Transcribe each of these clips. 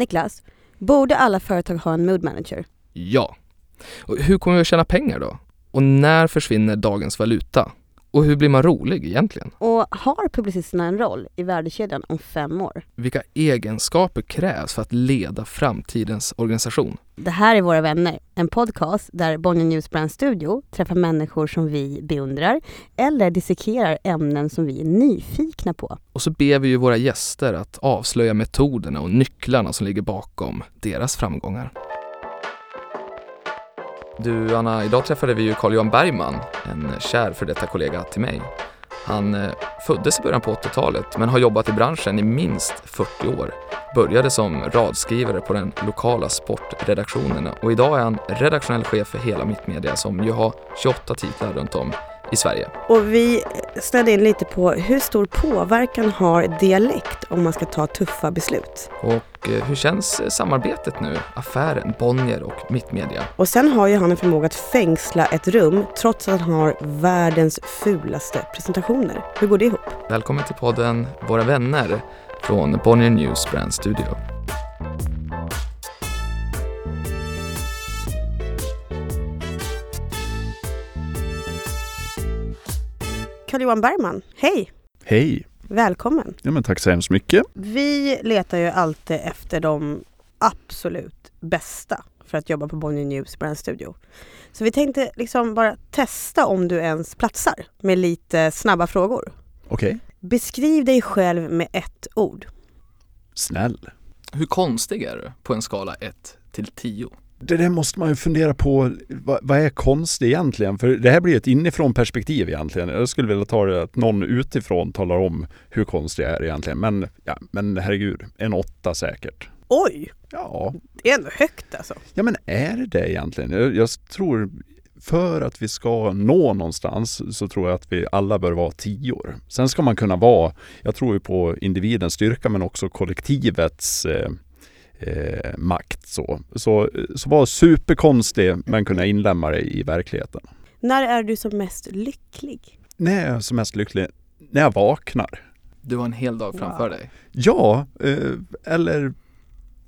Niklas, borde alla företag ha en mood manager? Ja. Och hur kommer vi att tjäna pengar då? Och när försvinner dagens valuta? Och hur blir man rolig egentligen? Och har publicisterna en roll i värdekedjan om fem år? Vilka egenskaper krävs för att leda framtidens organisation? Det här är Våra vänner, en podcast där Bonnier News Brand Studio träffar människor som vi beundrar eller dissekerar ämnen som vi är nyfikna på. Och så ber vi ju våra gäster att avslöja metoderna och nycklarna som ligger bakom deras framgångar. Du Anna, idag träffade vi ju Carl-Johan Bergman, en kär för detta kollega till mig. Han eh, föddes i början på 80-talet men har jobbat i branschen i minst 40 år. Började som radskrivare på den lokala sportredaktionen och idag är han redaktionell chef för hela Mittmedia som ju har 28 titlar runt om i Sverige. Och vi snöade in lite på hur stor påverkan har dialekt om man ska ta tuffa beslut. Och eh, hur känns samarbetet nu? Affären, Bonnier och Mittmedia. Och sen har ju han en förmåga att fängsla ett rum trots att han har världens fulaste presentationer. Hur går det ihop? Välkommen till podden Våra vänner från Bonnier News Brand Studio. Carl-Johan Bergman, hej! Hej! Välkommen! Ja, men tack så hemskt mycket. Vi letar ju alltid efter de absolut bästa för att jobba på Bonnier News Brand Studio. Så vi tänkte liksom bara testa om du ens platsar med lite snabba frågor. Okej. Beskriv dig själv med ett ord. Snäll. Hur konstig är du på en skala 1 till 10? Det där måste man ju fundera på. Vad, vad är konst egentligen? För det här blir ett inifrån perspektiv egentligen. Jag skulle vilja ta det att någon utifrån talar om hur konstig jag är egentligen. Men, ja, men herregud, en åtta säkert. Oj! Ja, Det är ändå högt alltså. ja men är det det egentligen? Jag, jag tror för att vi ska nå någonstans så tror jag att vi alla bör vara tior. Sen ska man kunna vara, jag tror ju på individens styrka men också kollektivets eh, eh, makt. Så, så, så var superkonstig men kunna inlämna det i verkligheten. När är du som mest lycklig? När jag är som mest lycklig? När jag vaknar. Du har en hel dag framför Wow. dig. Ja, eh, eller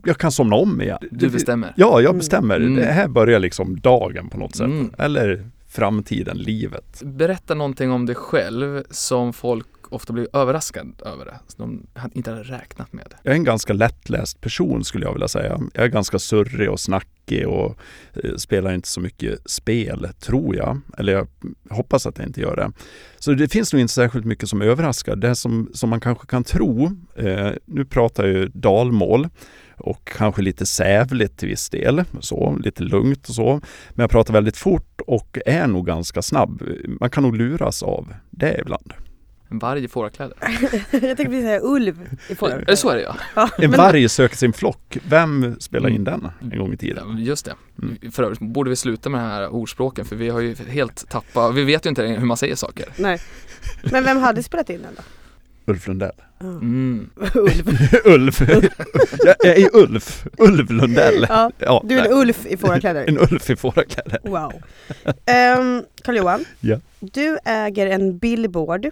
jag kan somna om igen. Du bestämmer. Ja, jag Mm. bestämmer. Mm. Det här börjar liksom dagen på något sätt. Mm. Eller framtiden, livet. Berätta någonting om dig själv som folk ofta blir överraskad över det. Som de inte hade räknat med. Jag är en ganska lättläst person skulle jag vilja säga. Jag är ganska surrig och snackig och eh, spelar inte så mycket spel, tror jag. Eller jag hoppas att jag inte gör det. Så det finns nog inte särskilt mycket som överraskar. Det som, som man kanske kan tro, eh, nu pratar jag ju dalmål och kanske lite sävligt till viss del, så, lite lugnt och så. Men jag pratar väldigt fort och är nog ganska snabb. Man kan nog luras av det ibland. En varg i fårakläder. jag tänkte precis säga ulv i det så är det ja. Ja, En varg söker sin flock. Vem spelade in Mm. den en gång i tiden? Just det. Mm. För övrigt borde vi sluta med de här ordspråken för vi har ju helt tappat, vi vet ju inte hur man säger saker. Nej. Men vem hade spelat in den då? Ulf Lundell. Mm. Ulv. Ulf! jag är Ulf. Ulf Lundell. Ja, Ja, du är en ulf i fårakläder. En Ulf i fårakläder. Wow. Um, Carl-Johan, Ja. du äger en billboard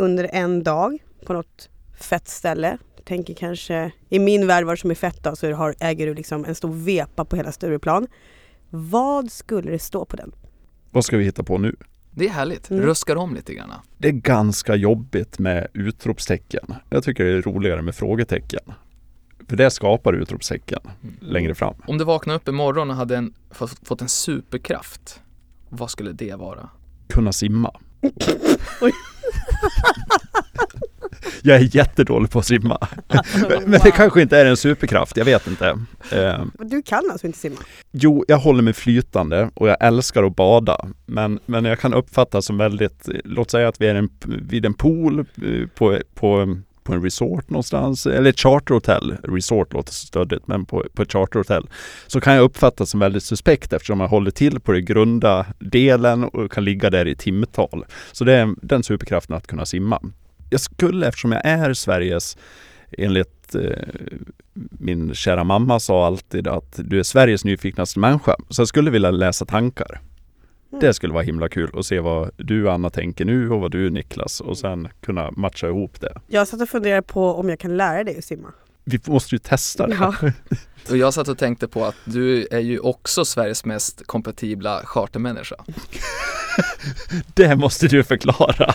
under en dag på något fett ställe. Jag tänker kanske, i min värld vad som är fett då, så har, äger du liksom en stor vepa på hela Stureplan. Vad skulle det stå på den? Vad ska vi hitta på nu? Det är härligt, Mm. ruskar om lite grann. Det är ganska jobbigt med utropstecken. Jag tycker det är roligare med frågetecken. För det skapar utropstecken Mm. längre fram. Om du vaknade upp imorgon och hade en, fått, fått en superkraft, vad skulle det vara? Kunna simma. Oj. Jag är jättedålig på att simma. Men det kanske inte är en superkraft, jag vet inte. Eh, Du kan alltså inte simma? Jo, jag håller mig flytande och jag älskar att bada. Men, men jag kan uppfatta som väldigt, låt säga att vi är en, vid en pool eh, på, på, på en resort någonstans, eller ett charterhotell. Resort låter så stöddigt, men på, på ett charterhotell. Så kan jag uppfattas som väldigt suspekt eftersom jag håller till på den grunda delen och kan ligga där i timtal. Så det är den superkraften att kunna simma. Jag skulle, eftersom jag är Sveriges, enligt eh, min kära mamma sa alltid att du är Sveriges nyfiknaste människa. Så jag skulle vilja läsa tankar. Mm. Det skulle vara himla kul att se vad du Anna tänker nu och vad du Niklas och sen kunna matcha ihop det. Jag satt och funderade på om jag kan lära dig att simma. Vi måste ju testa det. Ja. Och jag satt och tänkte på att du är ju också Sveriges mest kompatibla chartermänniska. Det måste du förklara.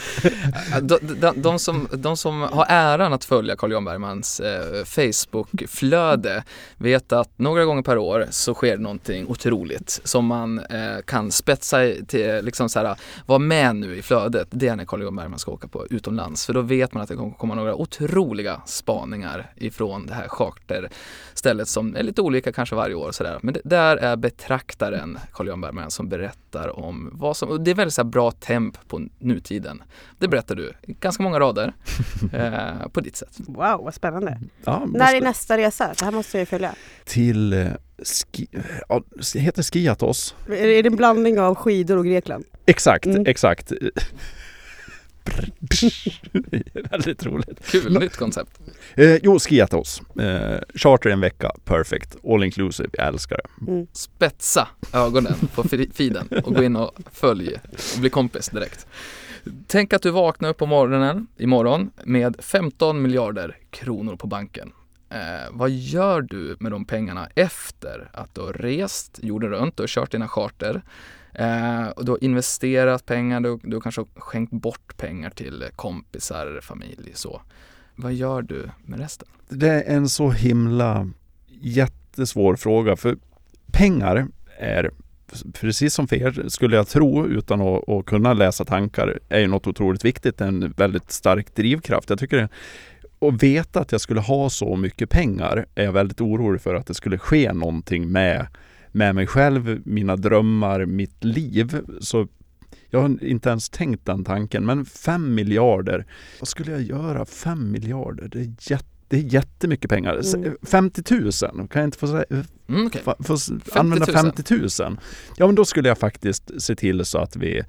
De, de, de, som, de som har äran att följa Carl Johan Bergmans eh, Facebook-flöde vet att några gånger per år så sker någonting otroligt som man eh, kan spetsa till, liksom så här, vara med nu i flödet. Det är när Carl Johan Bergman ska åka på utomlands för då vet man att det kommer komma några otroliga spaningar ifrån det här charterstället som är lite olika kanske varje år. Så där. Men det, där är betraktaren Carl Johan Bergman som berättar om vad som, och det är väldigt så här bra temp på nutiden. Det berättar du, ganska många rader eh, på ditt sätt. Wow, vad spännande. Ja, måste När är nästa resa? Det här måste jag ju följa. Till eh, ski, ja, heter Skiatos. Är är det en blandning av skidor och Grekland? Exakt, Mm. exakt. Det är Väldigt roligt. Kul, nytt koncept. Eh, jo, Skiatos. Eh, charter en vecka, perfect. All inclusive, jag älskar det. Mm. Spetsa ögonen på feeden och gå in och följ och bli kompis direkt. Tänk att du vaknar upp på morgonen imorgon med 15 miljarder kronor på banken. Eh, vad gör du med de pengarna efter att du har rest jorden runt och kört dina charter? Eh, och du har investerat pengar, du, du kanske har skänkt bort pengar till kompisar, familj så. Vad gör du med resten? Det är en så himla jättesvår fråga för pengar är Precis som för er skulle jag tro utan att, att kunna läsa tankar är ju något otroligt viktigt, en väldigt stark drivkraft. Jag tycker det, att veta att jag skulle ha så mycket pengar är jag väldigt orolig för att det skulle ske någonting med, med mig själv, mina drömmar, mitt liv. Så jag har inte ens tänkt den tanken. Men fem miljarder, vad skulle jag göra? Fem miljarder, det är, jätte, det är jättemycket pengar. Mm. 50 000, kan jag inte få, säga, Mm, okej. få, få s- använda 50 000? Ja men då skulle jag faktiskt se till så att vi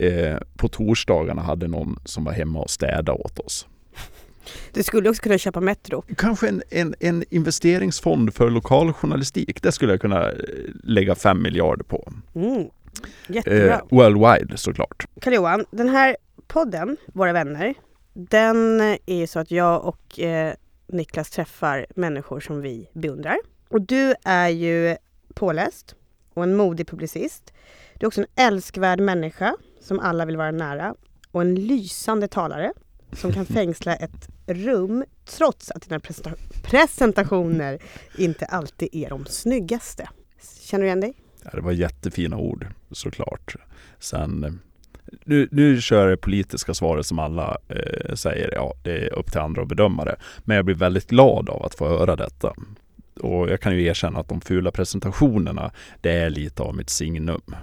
eh, på torsdagarna hade någon som var hemma och städade åt oss. Du skulle också kunna köpa Metro. Kanske en, en, en investeringsfond för lokaljournalistik. Det skulle jag kunna eh, lägga fem miljarder på. Mm. Jättebra. Eh, worldwide såklart. Karl-Johan, den här podden, Våra vänner, den är så att jag och eh, Niklas träffar människor som vi beundrar. Och du är ju påläst och en modig publicist. Du är också en älskvärd människa som alla vill vara nära och en lysande talare som kan fängsla ett rum trots att dina presenta- presentationer inte alltid är de snyggaste. Känner du igen dig? Ja, det var jättefina ord såklart. Sen nu, nu kör jag det politiska svaret som alla eh, säger, ja det är upp till andra att bedöma det. Men jag blir väldigt glad av att få höra detta. Och jag kan ju erkänna att de fula presentationerna, det är lite av mitt signum.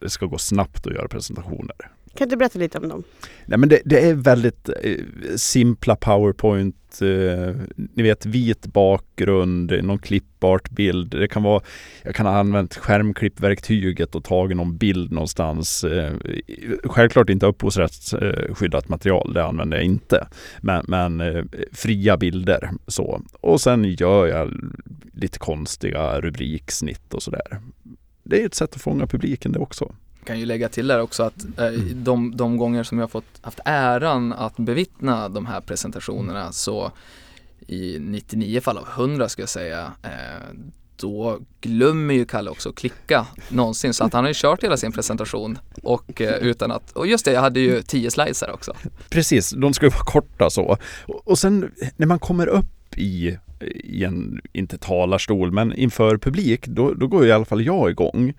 Det ska gå snabbt att göra presentationer. Kan du berätta lite om dem? Nej men det, det är väldigt eh, simpla powerpoint, eh, ni vet vit bakgrund, någon klippbart bild. Det kan vara, jag kan ha använt skärmklippverktyget och tagit någon bild någonstans. Eh, självklart inte upphovsrättsskyddat material, det använder jag inte. Men, men eh, fria bilder så. Och sen gör jag lite konstiga rubriksnitt och sådär. Det är ett sätt att fånga publiken det också kan ju lägga till där också att eh, de, de gånger som jag har fått haft äran att bevittna de här presentationerna så i 99 fall av 100 ska jag säga eh, då glömmer ju Kalle också att klicka någonsin så att han har ju kört hela sin presentation och eh, utan att, och just det jag hade ju 10 slides här också. Precis, de ska ju vara korta så. Och, och sen när man kommer upp i, i en, inte talarstol, men inför publik, då, då går ju i alla fall jag igång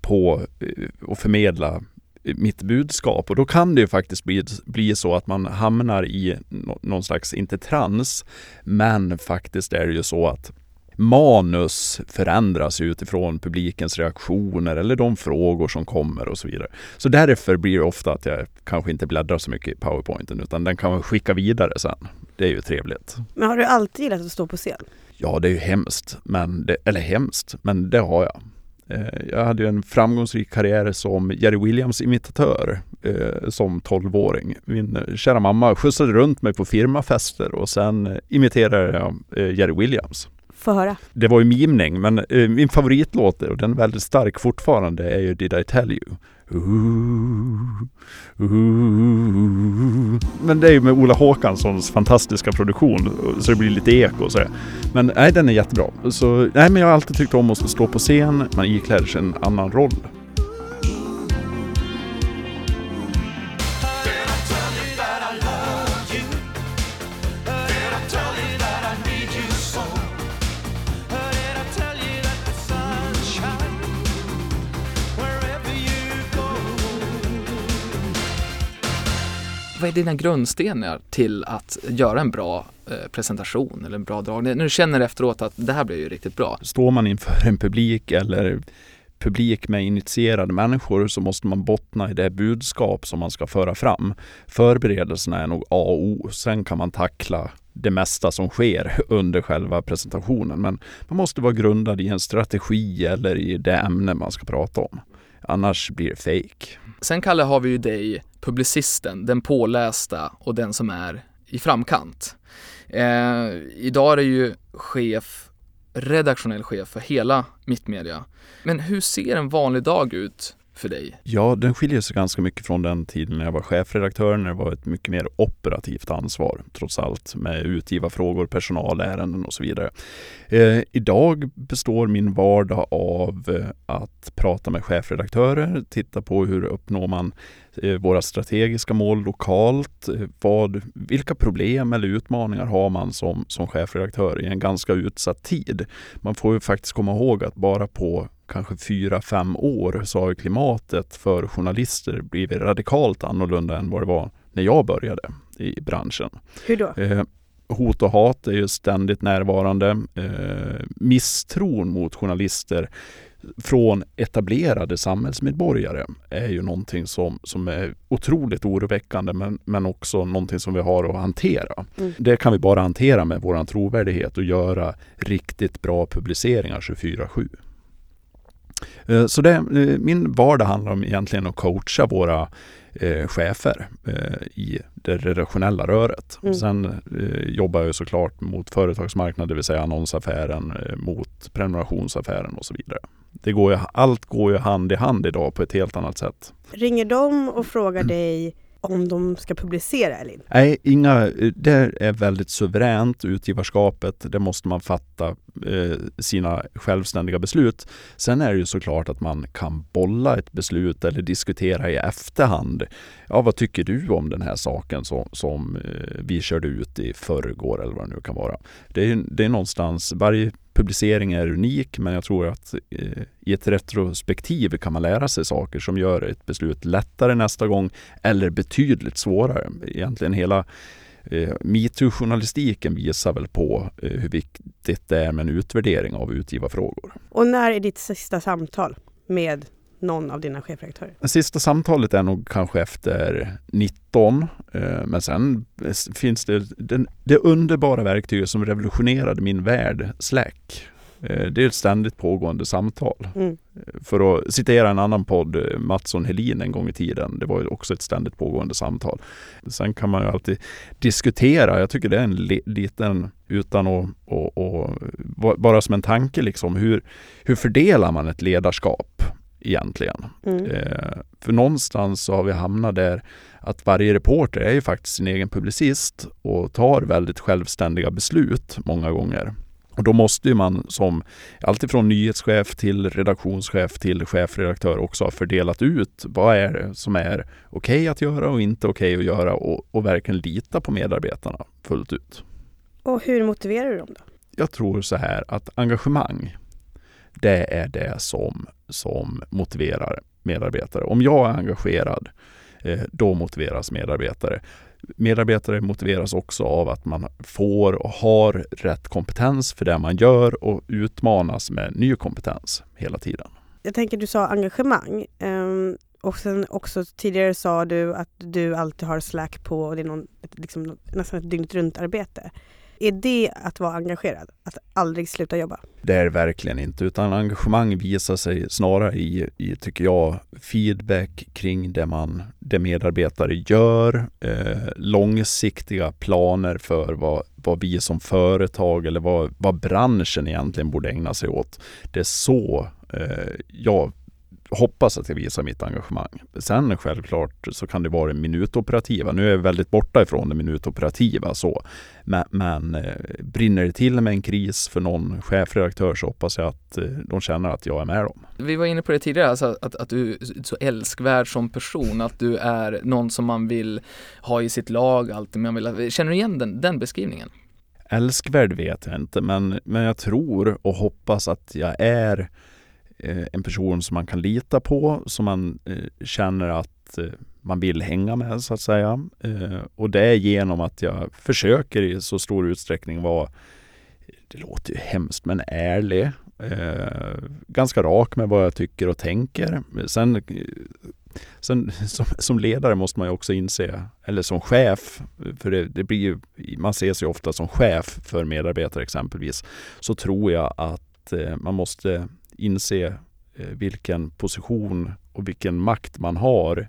på eh, att förmedla mitt budskap och då kan det ju faktiskt bli, bli så att man hamnar i nå- någon slags, inte trans, men faktiskt är det ju så att manus förändras utifrån publikens reaktioner eller de frågor som kommer och så vidare. Så därför blir det ofta att jag kanske inte bläddrar så mycket i powerpointen utan den kan man skicka vidare sen. Det är ju trevligt. Men har du alltid gillat att stå på scen? Ja, det är ju hemskt, men det, eller hemskt, men det har jag. Eh, Jag hade ju en framgångsrik karriär som Jerry Williams-imitatör eh, som 12-åring. Min eh, kära mamma skjutsade runt mig på firmafester och sen imiterade jag Jerry Williams. Få höra. Det var ju mimning, men min favoritlåt, och den är väldigt stark fortfarande, är ju Did I Tell You. Men det är ju med Ola Håkanssons fantastiska produktion, så det blir lite eko och så. Men nej, den är jättebra. Så nej, men jag har alltid tyckt om att stå på scen, man ikläder sig en annan roll. Vad är dina grundstenar till att göra en bra eh, presentation eller en bra dragning? När du känner efteråt att det här blev ju riktigt bra. Står man inför en publik eller publik med initierade människor så måste man bottna i det budskap som man ska föra fram. Förberedelserna är nog A och O. Sen kan man tackla det mesta som sker under själva presentationen. Men man måste vara grundad i en strategi eller i det ämne man ska prata om. Annars blir det fake. Sen Kalle har vi ju dig, publicisten, den pålästa och den som är i framkant. Eh, idag är du ju chef, redaktionell chef för hela Mittmedia. Men hur ser en vanlig dag ut för dig? Ja, den skiljer sig ganska mycket från den tiden när jag var chefredaktör, när det var ett mycket mer operativt ansvar, trots allt, med utgivarfrågor, personalärenden och så vidare. Eh, idag består min vardag av eh, att prata med chefredaktörer, titta på hur uppnår man eh, våra strategiska mål lokalt. Eh, vad, vilka problem eller utmaningar har man som, som chefredaktör i en ganska utsatt tid? Man får ju faktiskt komma ihåg att bara på kanske fyra, fem år så har klimatet för journalister blivit radikalt annorlunda än vad det var när jag började i branschen. Hur då? Eh, hot och hat är ju ständigt närvarande. Eh, misstron mot journalister från etablerade samhällsmedborgare är ju någonting som, som är otroligt oroväckande men, men också någonting som vi har att hantera. Mm. Det kan vi bara hantera med vår trovärdighet och göra riktigt bra publiceringar 24-7. Eh, så det, eh, min vardag handlar om egentligen att coacha våra eh, chefer eh, i det redaktionella röret. Mm. Sen eh, jobbar jag såklart mot företagsmarknad, det vill säga annonsaffären, eh, mot prenumerationsaffären och så vidare. Det går ju, allt går ju hand i hand idag på ett helt annat sätt. Ringer de och frågar dig om de ska publicera eller inte? Nej, inga, det är väldigt suveränt utgivarskapet. Det måste man fatta eh, sina självständiga beslut. Sen är det ju såklart att man kan bolla ett beslut eller diskutera i efterhand. Ja, vad tycker du om den här saken som, som eh, vi körde ut i förrgår eller vad det nu kan vara. Det är, det är någonstans, varje publicering är unik men jag tror att eh, i ett retrospektiv kan man lära sig saker som gör ett beslut lättare nästa gång eller betydligt svårare. Egentligen hela eh, metoo-journalistiken visar väl på eh, hur viktigt det är med en utvärdering av utgivarfrågor. Och när är ditt sista samtal med någon av dina chefredaktörer? Det sista samtalet är nog kanske efter 19. Eh, men sen finns det det underbara verktyget som revolutionerade min värld, Slack. Eh, det är ett ständigt pågående samtal. Mm. För att citera en annan podd, Mattsson Helin en gång i tiden, det var ju också ett ständigt pågående samtal. Sen kan man ju alltid diskutera, jag tycker det är en li liten, utan att och, och, bara som en tanke liksom, hur, hur fördelar man ett ledarskap? Egentligen. Mm. Eh, för någonstans så har vi hamnat där att varje reporter är ju faktiskt sin egen publicist och tar väldigt självständiga beslut många gånger. Och då måste ju man som alltifrån nyhetschef till redaktionschef till chefredaktör också ha fördelat ut vad är det som är okej okay att göra och inte okej okay att göra och, och verkligen lita på medarbetarna fullt ut. Och hur motiverar du dem då? Jag tror så här att engagemang det är det som, som motiverar medarbetare. Om jag är engagerad, eh, då motiveras medarbetare. Medarbetare motiveras också av att man får och har rätt kompetens för det man gör och utmanas med ny kompetens hela tiden. Jag tänker du sa engagemang. Ehm, och sen också tidigare sa du att du alltid har Slack på och det är någon, liksom, nästan ett dygnet runt arbete. Är det att vara engagerad? Att aldrig sluta jobba? Det är det verkligen inte, utan engagemang visar sig snarare i, i tycker jag, feedback kring det, man, det medarbetare gör, eh, långsiktiga planer för vad, vad vi som företag eller vad, vad branschen egentligen borde ägna sig åt. Det är så eh, jag hoppas att jag visar mitt engagemang. Sen självklart så kan det vara det minutoperativa. Nu är jag väldigt borta ifrån det minutoperativa så. Men, men eh, brinner det till med en kris för någon chefredaktör så hoppas jag att eh, de känner att jag är med dem. Vi var inne på det tidigare, alltså att, att du är så älskvärd som person, att du är någon som man vill ha i sitt lag alltid. Man vill, känner du igen den, den beskrivningen? Älskvärd vet jag inte, men, men jag tror och hoppas att jag är Eh, en person som man kan lita på, som man eh, känner att eh, man vill hänga med så att säga. Och det är genom att jag försöker i så stor utsträckning vara, det låter ju hemskt, men ärlig. ganska rak med vad jag tycker och tänker. Sen, sen som, som, ledare måste man ju också inse, eller som chef, för det, det blir ju, man ses ju ofta som chef för medarbetare exempelvis, så tror jag att man måste inse eh, vilken position och vilken makt man har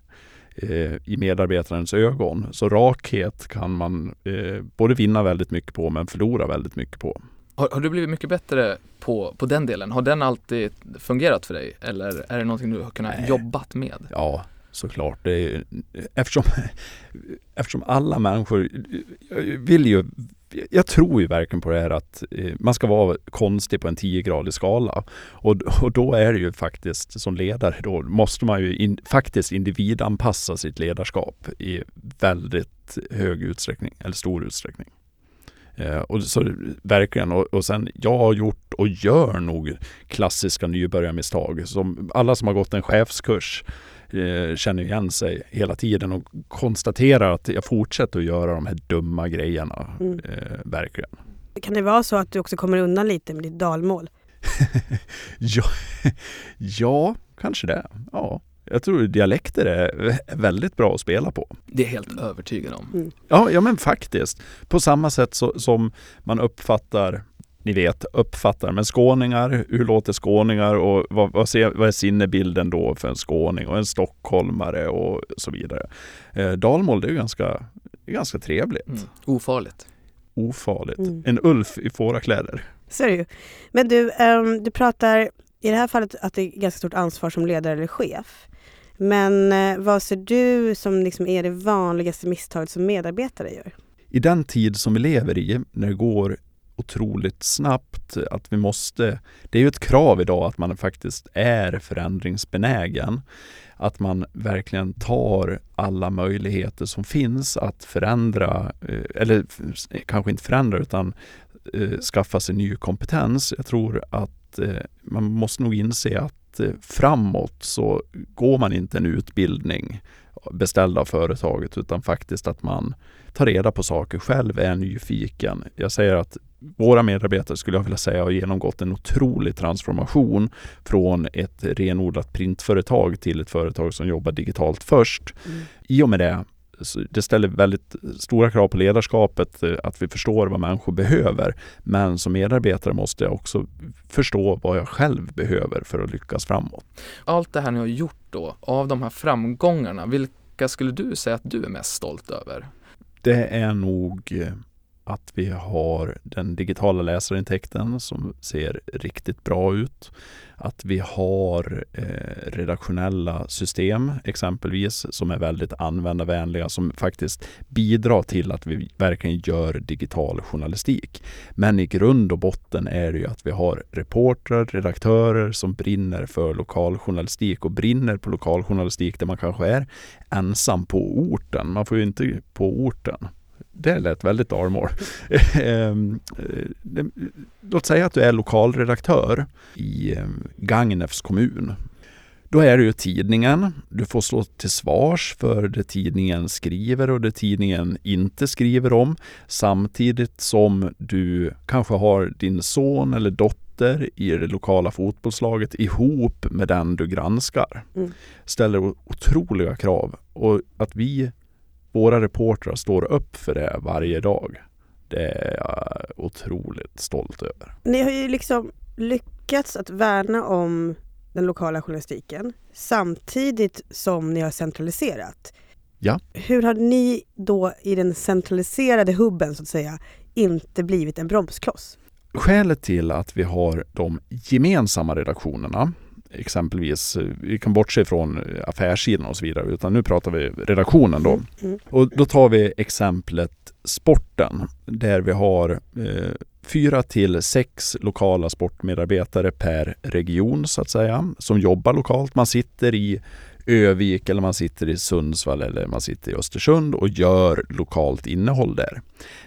eh, i medarbetarens ögon. Så rakhet kan man eh, både vinna väldigt mycket på men förlora väldigt mycket på. Har, har, du blivit mycket bättre på, på den delen? Har den alltid fungerat för dig eller är det någonting du har kunnat Nej. jobbat med? Ja, såklart. Det är, eftersom, eftersom alla människor vill ju jag tror ju verkligen på det här att eh, man ska vara konstig på en 10-gradig skala. Och, och då är det ju faktiskt som ledare, då måste man ju in, faktiskt individanpassa sitt ledarskap i väldigt hög utsträckning, eller stor utsträckning. Eh, och så verkligen, och, och sen jag har gjort och gör nog klassiska nybörjarmisstag. Som alla som har gått en chefskurs Eh, känner igen sig hela tiden och konstaterar att jag fortsätter att göra de här dumma grejerna. Mm. Eh, verkligen. Kan det vara så att du också kommer undan lite med ditt dalmål? ja, ja, kanske det. Ja. Jag tror dialekter är väldigt bra att spela på. Det är helt övertygad om. Mm. Ja, ja, men faktiskt. På samma sätt så, som man uppfattar ni vet, uppfattar. Men skåningar, hur låter skåningar och vad, vad, ser, vad är sinnebilden då för en skåning och en stockholmare och så vidare. Eh, dalmål, det är ganska, ganska trevligt. Mm. Ofarligt. Ofarligt. Mm. En ulf i fårakläder. Så är det ju. Men du, um, du pratar i det här fallet att det är ganska stort ansvar som ledare eller chef. Men eh, vad ser du som liksom är det vanligaste misstaget som medarbetare gör? I den tid som vi lever i, när det går otroligt snabbt. Att vi måste, det är ju ett krav idag att man faktiskt är förändringsbenägen. Att man verkligen tar alla möjligheter som finns att förändra, eh, eller kanske inte förändra utan eh, skaffa sig ny kompetens. Jag tror att eh, man måste nog inse att framåt så går man inte en utbildning beställd av företaget utan faktiskt att man tar reda på saker själv, är nyfiken. Jag säger att våra medarbetare skulle jag vilja säga har genomgått en otrolig transformation från ett renodlat printföretag till ett företag som jobbar digitalt först. Mm. I och med det det ställer väldigt stora krav på ledarskapet, eh, att vi förstår vad människor behöver. Men som medarbetare måste jag också förstå vad jag själv behöver för att lyckas framåt. Allt det här ni har gjort då, av de här framgångarna, vilka skulle du säga att du är mest stolt över? Det är nog eh, att vi har den digitala läsarintäkten som ser riktigt bra ut. Att vi har eh, redaktionella system exempelvis som är väldigt användarvänliga som faktiskt bidrar till att vi verkligen gör digital journalistik. Men i grund och botten är det ju att vi har reportrar, redaktörer som brinner för lokaljournalistik och brinner på lokaljournalistik där man kanske är ensam på orten. Man får ju inte på orten det lät väldigt dalmål. Ehm, eh, låt säga att du är lokalredaktör i ehm, Gagnefs kommun. Då är det ju tidningen. Du får stå till svars för det tidningen skriver och det tidningen inte skriver om. Samtidigt som du kanske har din son eller dotter i det lokala fotbollslaget ihop med den du granskar. Mm. Ställer otroliga krav. Och att vi våra reportrar står upp för det varje dag. Det är jag otroligt stolt över. Ni har ju liksom lyckats att värna om den lokala journalistiken samtidigt som ni har centraliserat. Ja. Hur har ni då i den centraliserade hubben så att säga inte blivit en bromskloss? Skälet till att vi har de gemensamma redaktionerna exempelvis, eh, vi kan bortse från affärssidan och så vidare, utan nu pratar vi redaktionen då. Mm. Och då tar vi exemplet sporten, där vi har eh, fyra till sex lokala sportmedarbetare per region så att säga, som jobbar lokalt. Man sitter i Övik eller man sitter i Sundsvall eller man sitter i Östersund och gör lokalt innehåll där.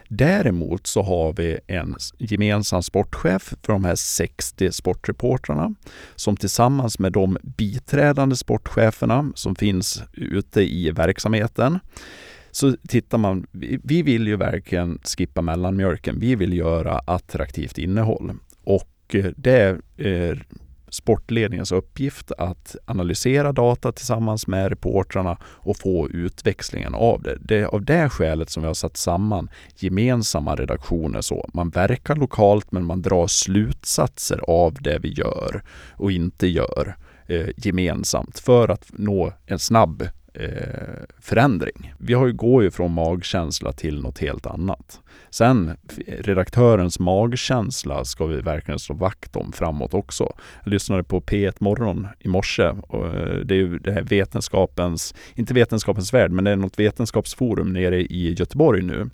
Däremot så har vi en gemensam sportchef för de här 60 sportreportrarna som tillsammans med de biträdande sportcheferna som finns ute i verksamheten så tittar man, vi vill ju verkligen skippa mellanmjölken. Vi vill göra attraktivt innehåll och eh, det är eh, sportledningens uppgift att analysera data tillsammans med reportrarna och få utväxlingen av det. Det är av det skälet som vi har satt samman gemensamma redaktioner så. Man verkar lokalt men man drar slutsatser av det vi gör och inte gör eh, gemensamt för att nå en snabb eh, förändring. Vi har ju, går ju från magkänsla till något helt annat. Sen redaktörens magkänsla ska vi verkligen slå vakt om framåt också. Jag lyssnade på P1 Morgon i morse och eh, det är ju det här vetenskapens, inte vetenskapens värld, men det är något vetenskapsforum nere i Göteborg nu.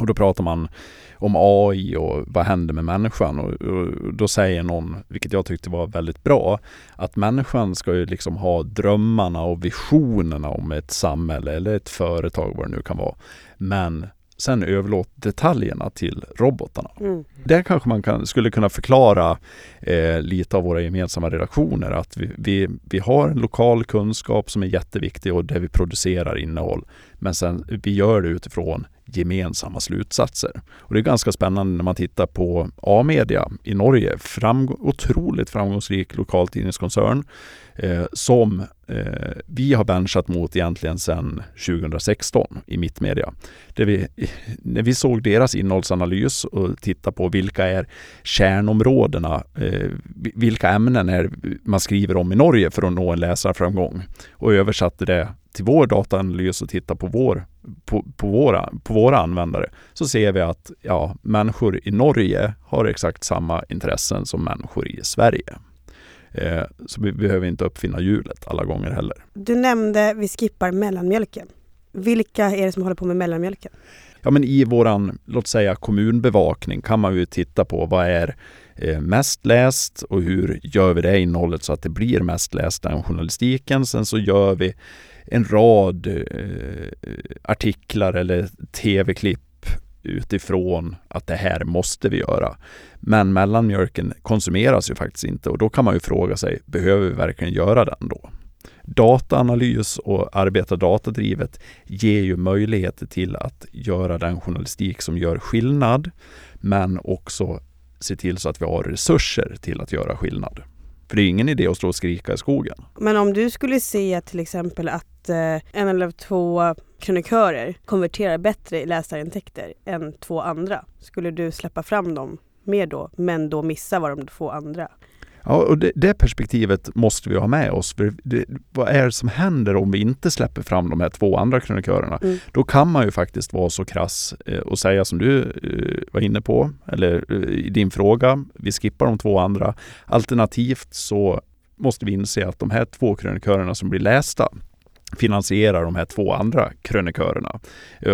Och då pratar man om AI och vad händer med människan och, och, då säger någon, vilket jag tyckte var väldigt bra, att människan ska ju liksom ha drömmarna och visionerna om ett samhälle eller ett företag vad det nu kan vara. Men sen överlåt detaljerna till robotarna. Mm. Där kanske man kan, skulle kunna förklara eh, lite av våra gemensamma redaktioner att vi, vi, vi har en lokal kunskap som är jätteviktig och där vi producerar innehåll. Men sen vi gör det utifrån gemensamma slutsatser. Och det är ganska spännande när man tittar på A-media i Norge, framg otroligt framgångsrik lokaltidningskoncern eh, som eh, vi har benchat mot egentligen sedan 2016 i Mittmedia. Vi, när vi såg deras innehållsanalys och tittade på vilka är kärnområdena, eh, vilka ämnen är man skriver om i Norge för att nå en läsarframgång och översatte det till vår dataanalys och tittar på, vår, på, på, våra, på våra användare så ser vi att ja, människor i Norge har exakt samma intressen som människor i Sverige. Eh, så vi behöver inte uppfinna hjulet alla gånger heller. Du nämnde vi skippar mellanmjölken. Vilka är det som håller på med mellanmjölken? Ja, men i våran, låt säga kommunbevakning kan man ju titta på vad är eh, mest läst och hur gör vi det innehållet så att det blir mest läst den journalistiken. Sen så gör vi en rad eh, artiklar eller tv-klipp utifrån att det här måste vi göra. Men mellanmjölken konsumeras ju faktiskt inte och då kan man ju fråga sig, behöver vi verkligen göra den då? Dataanalys och arbeta datadrivet ger ju möjligheter till att göra den journalistik som gör skillnad, men också se till så att vi har resurser till att göra skillnad. För det är ingen idé att stå och skrika i skogen. Men om du skulle se till exempel att eh, en eller två krönikörer konverterar bättre i läsarintäkter än två andra, skulle du släppa fram dem mer då, men då missa vad de två andra? Ja, och det, det, perspektivet måste vi ha med oss. För det, vad är det som händer om vi inte släpper fram de här två andra krönikörerna? Mm. Då kan man ju faktiskt vara så krass eh, och säga som du eh, var inne på, eller eh, i din fråga, vi skippar de två andra. Alternativt så måste vi inse att de här två krönikörerna som blir lästa finansierar de här två andra krönikörerna.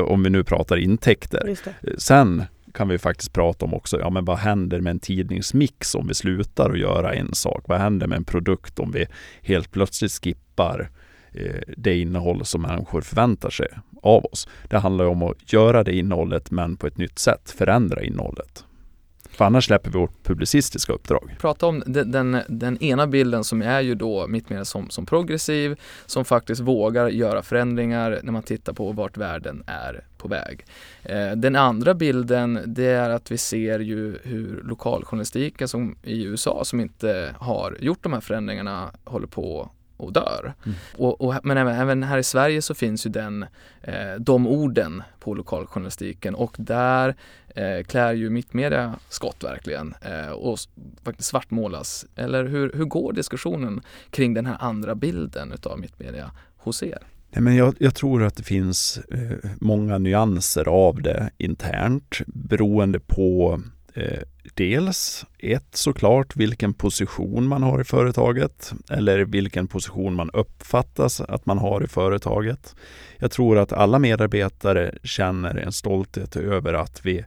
Om vi nu pratar intäkter. Sen kan vi faktiskt prata om också, ja men vad händer med en tidningsmix om vi slutar att göra en sak? Vad händer med en produkt om vi helt plötsligt skippar eh, det innehåll som människor förväntar sig av oss? Det handlar om att göra det innehållet men på ett nytt sätt, förändra innehållet. För annars släpper vi vårt publicistiska uppdrag. Prata om den, den, den ena bilden som är ju då Mittmedia som, som progressiv, som faktiskt vågar göra förändringar när man tittar på vart världen är på väg. Eh, den andra bilden det är att vi ser ju hur lokaljournalistiken som i USA som inte har gjort de här förändringarna håller på och dör. Mm. Och, och, men även, även, här i Sverige så finns ju den, eh, de orden på lokaljournalistiken och där eh, klär ju mittmedia skott verkligen eh, och faktiskt svartmålas. Eller hur, hur går diskussionen kring den här andra bilden utav mittmedia hos er? Nej, men jag, jag, tror att det finns eh, många nyanser av det internt beroende på Eh, dels ett såklart vilken position man har i företaget eller vilken position man uppfattas att man har i företaget. Jag tror att alla medarbetare känner en stolthet över att vi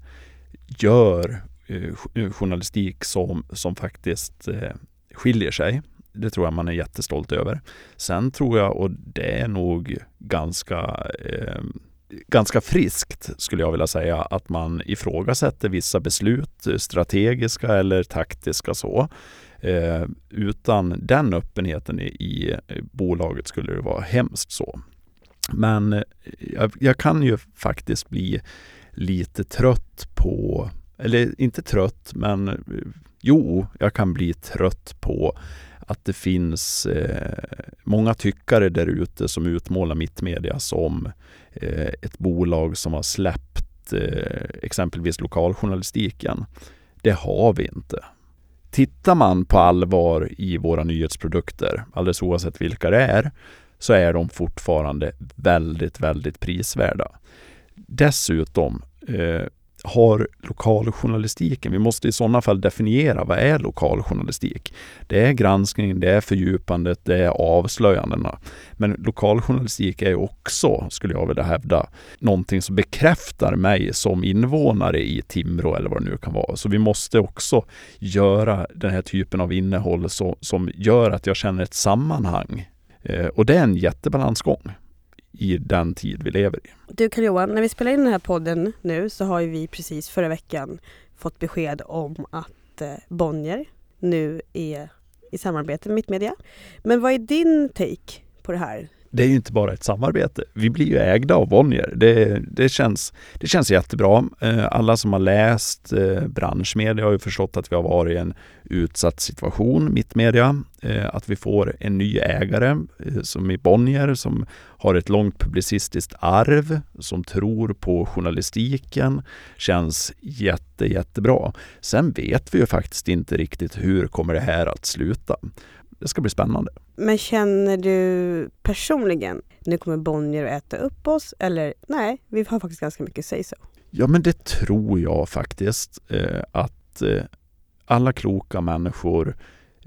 gör eh, journalistik som, som faktiskt eh, skiljer sig. Det tror jag man är jättestolt över. Sen tror jag, och det är nog ganska eh, ganska friskt skulle jag vilja säga att man ifrågasätter vissa beslut, strategiska eller taktiska så. Eh, utan den öppenheten i, i, bolaget skulle det vara hemskt så. Men eh, jag, jag, kan ju faktiskt bli lite trött på, eller inte trött, men eh, jo, jag kan bli trött på att det finns eh, många tyckare där ute som utmålar Mittmedia som eh, ett bolag som har släppt eh, exempelvis lokaljournalistiken. Det har vi inte. Tittar man på allvar i våra nyhetsprodukter, alldeles oavsett vilka det är, så är de fortfarande väldigt, väldigt prisvärda. Dessutom eh, har lokaljournalistiken, vi måste i sådana fall definiera vad är lokaljournalistik? Det är granskning, det är fördjupandet, det är avslöjandena. Men lokaljournalistik är också, skulle jag vilja hävda, någonting som bekräftar mig som invånare i Timrå eller vad det nu kan vara. Så vi måste också göra den här typen av innehåll så, som gör att jag känner ett sammanhang. Eh, och det är en jättebalansgång i den tid vi lever i. Du Karl-Johan, när vi spelar in den här podden nu så har ju vi precis förra veckan fått besked om att eh, Bonnier nu är i samarbete med Mittmedia. Men vad är din take på det här? Det är ju inte bara ett samarbete. Vi blir ju ägda av Bonnier. Det, det, känns, det känns jättebra. Eh, alla som har läst eh, branschmedia har ju förstått att vi har varit i en utsatt situation, Mittmedia. Eh, att vi får en ny ägare som i Bonnier som har ett långt publicistiskt arv, som tror på journalistiken, känns jätte, jättebra. Sen vet vi ju faktiskt inte riktigt hur kommer det här att sluta det ska bli spännande. Men känner du personligen, nu kommer Bonnier att äta upp oss eller nej, vi har faktiskt ganska mycket säg så? Ja, men det tror jag faktiskt eh, att eh, alla kloka människor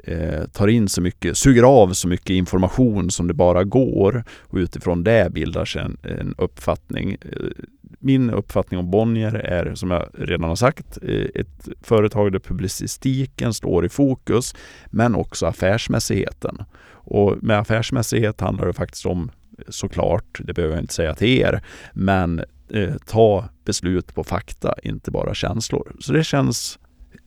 eh, tar in så mycket, suger av så mycket information som det bara går och utifrån det bildar sig en, en uppfattning. Eh, min uppfattning om Bonnier är, som jag redan har sagt, eh, ett företag där publicistiken står i fokus, men också affärsmässigheten. Och med affärsmässighet handlar det faktiskt om, såklart, det behöver jag inte säga till er, men eh, ta beslut på fakta, inte bara känslor. Så det känns,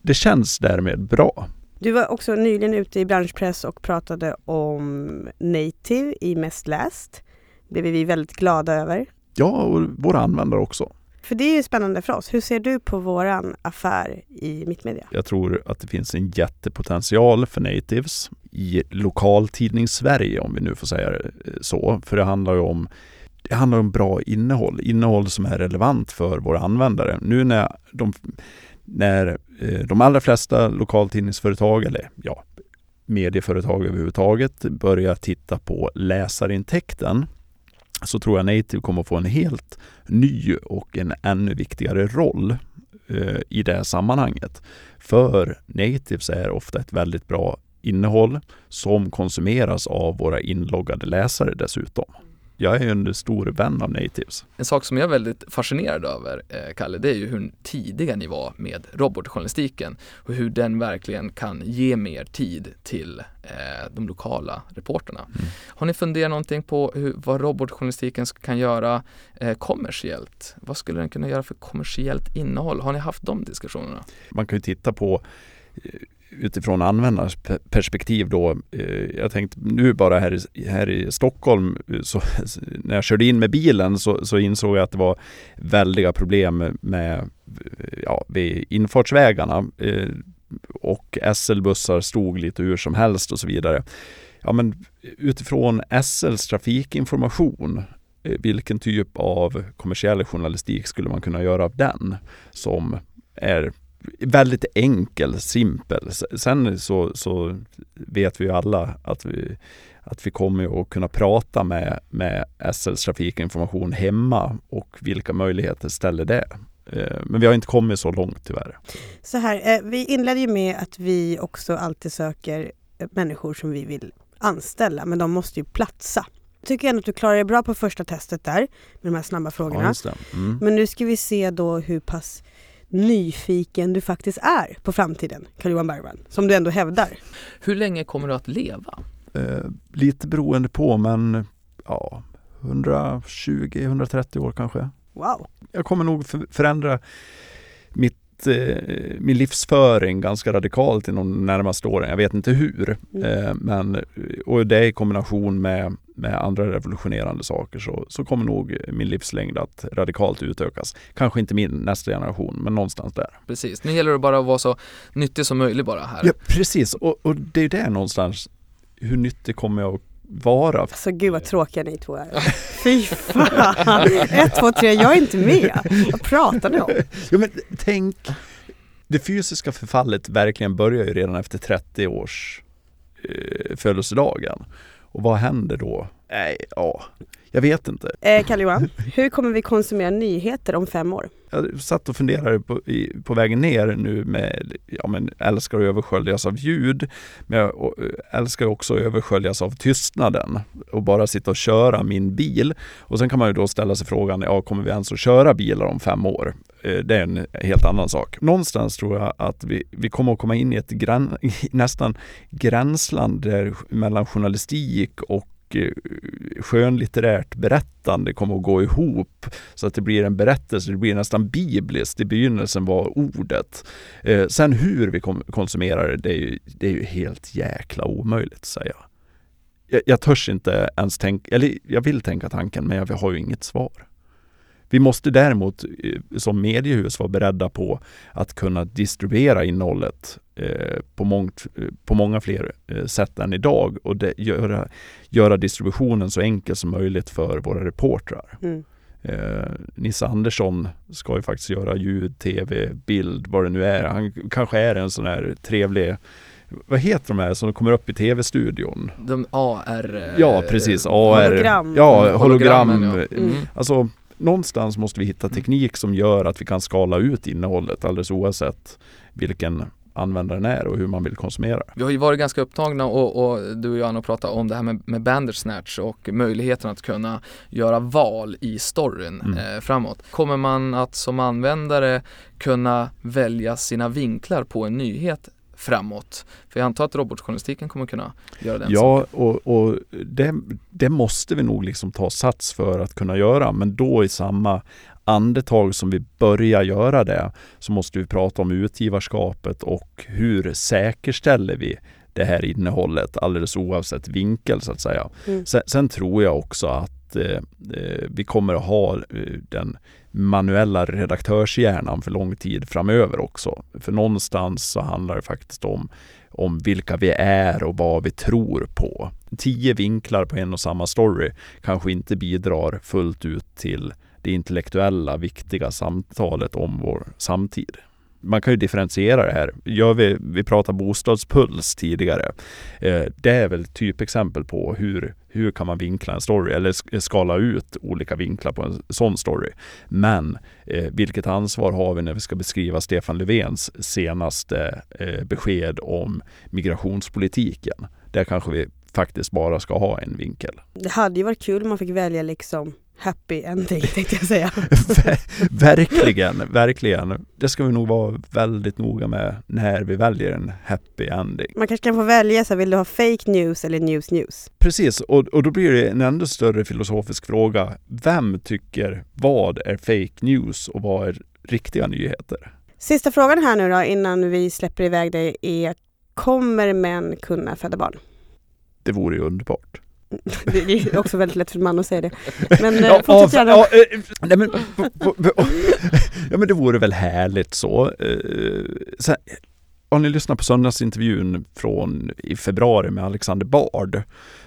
det känns därmed bra. Du var också nyligen ute i branschpress och pratade om native i Mest läst. Det blev vi väldigt glada över. Ja, och våra användare också. För det är ju spännande för oss. Hur ser du på våran affär i Mittmedia? Jag tror att det finns en jättepotential för natives i lokaltidnings-Sverige, om vi nu får säga det så. För det handlar ju om det handlar om bra innehåll, innehåll som är relevant för våra användare. Nu när de, när eh, de allra flesta lokaltidningsföretag, eller ja, medieföretag överhuvudtaget, börjar titta på läsarintäkten så tror jag Native kommer att få en helt ny och en ännu viktigare roll eh, i det sammanhanget. För natives är ofta ett väldigt bra innehåll som konsumeras av våra inloggade läsare dessutom jag är ju en stor vän av natives. En sak som jag är väldigt fascinerad över, eh, Kalle, det är ju hur tidiga ni var med robotjournalistiken och hur den verkligen kan ge mer tid till eh, de lokala reporterna. Mm. Har ni funderat någonting på hur, vad robotjournalistiken kan göra eh, kommersiellt? Vad skulle den kunna göra för kommersiellt innehåll? Har ni haft de diskussionerna? Man kan ju titta på eh, utifrån användarens perspektiv då. Eh, jag tänkte nu bara här i, här i Stockholm, eh, så, när jag körde in med bilen så, så, insåg jag att det var väldiga problem med ja, vid infartsvägarna. Eh, och SL-bussar stod lite hur som helst och så vidare. ja, men utifrån SLs trafikinformation vilken typ av kommersiell journalistik skulle man kunna göra av den som är väldigt enkel, simpel. Sen så, så vet vi ju alla att vi, att vi kommer att kunna prata med, med SLs trafikinformation hemma och vilka möjligheter ställer det? Eh, men vi har inte kommit så långt tyvärr. Så här, eh, vi inledde ju med att vi också alltid söker människor som vi vill anställa, men de måste ju platsa. Jag tycker ändå att du klarar dig bra på första testet där, med de här snabba frågorna. Ja, mm. Men nu ska vi se då hur pass nyfiken du faktiskt är på framtiden, Carl-Johan Bergman, som du ändå hävdar. Hur länge kommer du att leva? Eh, lite beroende på, men ja, 120-130 år kanske. Wow! Jag kommer nog förändra mitt eh, min livsföring ganska radikalt i de närmaste åren. Jag vet inte hur. Mm. Eh, men, och det i kombination med, med andra revolutionerande saker så, så kommer nog min livslängd att radikalt utökas. Kanske inte min nästa generation, men någonstans där. Precis, nu gäller det bara att vara så nyttig som möjligt bara här. Ja, precis. Och, och det är det någonstans. Hur nyttig kommer jag att vara. Alltså gud vad tråkiga ni två är. Fy fan! Ett, två, tre, jag är inte med. Vad pratar ni om? Ja, men tänk, det fysiska förfallet verkligen börjar ju redan efter 30 års eh, födelsedagen. Och vad händer då? Nej, ja, jag vet inte. Eh, Kalle Johan, hur kommer vi konsumera nyheter om fem år? Jag satt och funderade på, i, på vägen ner nu med, ja men älskar att översköljas av ljud, men jag älskar också att översköljas av tystnaden och bara sitta och köra min bil. Och sen kan man ju då ställa sig frågan, ja kommer vi ens att köra bilar om fem år? Eh, det är en helt annan sak. Någonstans tror jag att vi, vi kommer att komma in i ett grän, nästan gränsland mellan journalistik och Eh, skönlitterärt berättande kommer att gå ihop så att det blir en berättelse, det blir nästan bibliskt. I begynnelsen var ordet. Eh, sen hur vi konsumerar det, det är, ju, det är ju helt jäkla omöjligt att säga. Jag, jag törs inte ens tänka, eller jag vill tänka tanken men jag har ju inget svar. Vi måste däremot eh, som mediehus vara beredda på att kunna distribuera innehållet på, mångt, eh, på många fler sätt än idag och det, göra, göra distributionen så enkel som möjligt för våra reportrar. Mm. Eh, Nisse Andersson ska ju faktiskt göra ljud, tv, bild, vad det nu är. Han kanske är en sån här trevlig vad heter de här som kommer upp i tv-studion? De AR... Ja precis, AR. Hologram. Ja, hologram. Ja. Mm. Alltså någonstans måste vi hitta teknik som gör att vi kan skala ut innehållet alldeles oavsett vilken användaren är och hur man vill konsumera. Vi har ju varit ganska upptagna och, och du och jag har pratat om det här med, med Bandersnatch och möjligheten att kunna göra val i storyn mm. eh, framåt. Kommer man att som användare kunna välja sina vinklar på en nyhet framåt? För jag antar att robotjournalistiken kommer kunna göra den Ja, saken. och, och det, det, måste vi nog liksom ta sats för att kunna göra, men då i samma andetag som vi börjar göra det så måste vi prata om utgivarskapet och hur säkerställer vi det här innehållet alldeles oavsett vinkel så att säga. Mm. Sen, sen, tror jag också att eh, eh vi kommer att ha eh, den manuella redaktörshjärnan för lång tid framöver också. För någonstans så handlar det faktiskt om, om vilka vi är och vad vi tror på. Tio vinklar på en och samma story kanske inte bidrar fullt ut till det intellektuella viktiga samtalet om vår samtid man kan ju differentiera det här. Gör vi, vi pratade bostadspuls tidigare. Eh, det är väl typexempel på hur, hur kan man vinkla en story eller skala ut olika vinklar på en sån story. Men eh, vilket ansvar har vi när vi ska beskriva Stefan Löfvens senaste eh, besked om migrationspolitiken? Där kanske vi faktiskt bara ska ha en vinkel. Det hade ju varit kul om man fick välja liksom happy ending tänkte jag säga. verkligen, verkligen. Det ska vi nog vara väldigt noga med när vi väljer en happy ending. Man kanske kan få välja, så vill du ha fake news eller news news? Precis, och, och då blir det en ännu större filosofisk fråga. Vem tycker vad är fake news och vad är riktiga nyheter? Sista frågan här nu då innan vi släpper iväg dig är, kommer män kunna föda barn? Det vore ju underbart. Det är också väldigt lätt för en man att säga det. Men ja, eh, gärna. Ja, eh, nej, men, ja men det vore väl härligt så. Eh, så har ni lyssnat på söndagsintervjun från i februari med Alexander Bard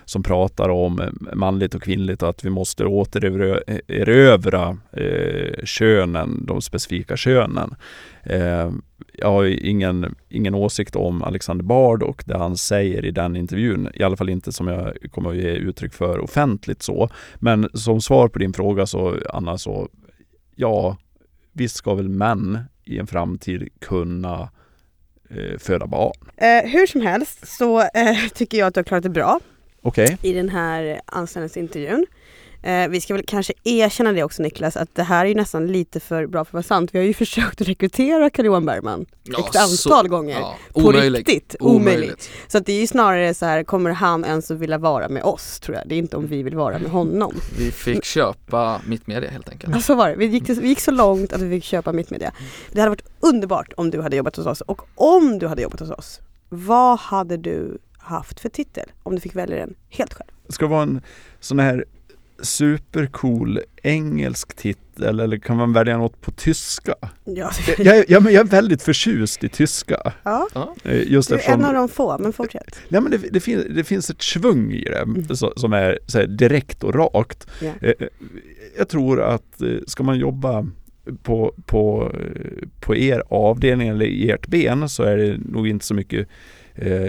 som pratar om manligt och kvinnligt och att vi måste återerövra eh, könen, de specifika könen. Eh, jag har ingen, ingen åsikt om Alexander Bard och det han säger i den intervjun, i alla fall inte som jag kommer att ge uttryck för offentligt så. Men som svar på din fråga så, Anna, så ja, visst ska väl män i en framtid kunna eh, föda barn. Eh, hur som helst så eh, tycker jag att du har klarat det bra? Okay. i den här anställningsintervjun. Eh, vi ska väl kanske erkänna det också Niklas, att det här är ju nästan lite för bra för att vara sant. Vi har ju försökt att rekrytera Carl-Johan Bergman Ja, ett antal så- gånger. Ja, På omöjligt. riktigt, omöjligt. Så att det är ju snarare så här, kommer han ens att vilja vara med oss tror jag. Det är inte om vi vill vara med honom. Vi fick köpa Mittmedia helt enkelt. Ja, så var det. Vi gick, till, vi gick så långt att vi fick köpa Mittmedia. Det hade varit underbart om du hade jobbat hos oss. Och om du hade jobbat hos oss, vad hade du haft för titel? Om du fick välja den helt själv. Ska det vara en sån här supercool engelsk titel eller kan man välja något på tyska? Ja, Jag, jag, jag, men jag är väldigt förtjust i tyska. ja. Eh, Just du är eftersom en av de få, men fortsätt. Nej men det, det, finns, det finns ett svung i det Mm. så, som är så här, direkt och rakt. Ja. Eh, Jag tror att eh, ska man jobba på, på, på er avdelning eller i ert ben så är det nog inte så mycket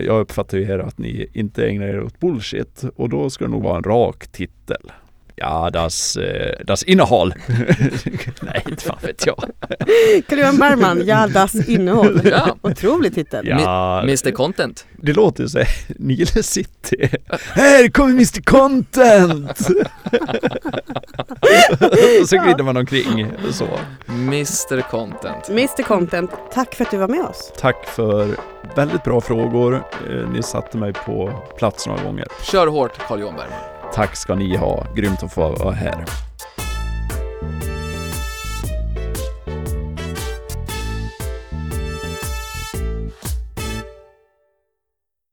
Jag uppfattar ju här att ni inte ägnar er åt bullshit och då ska det nog vara en rak titel. Ja, das, eh, das innehåll. Nej, inte fan vet jag. Carl-Johan Bergman, ja das innehåll. Ja. Otrolig titel. Ja, Mr Content. det låter ju såhär, Nile City. Här kommer Mr Content! och så glider man omkring så. Mr Content. Mr Content, tack för att du var med oss. Tack för väldigt bra frågor. Eh, Ni satte mig på plats några gånger. Kör hårt Carl-Johan Bergman. Tack ska ni ha. Grymt att få vara här.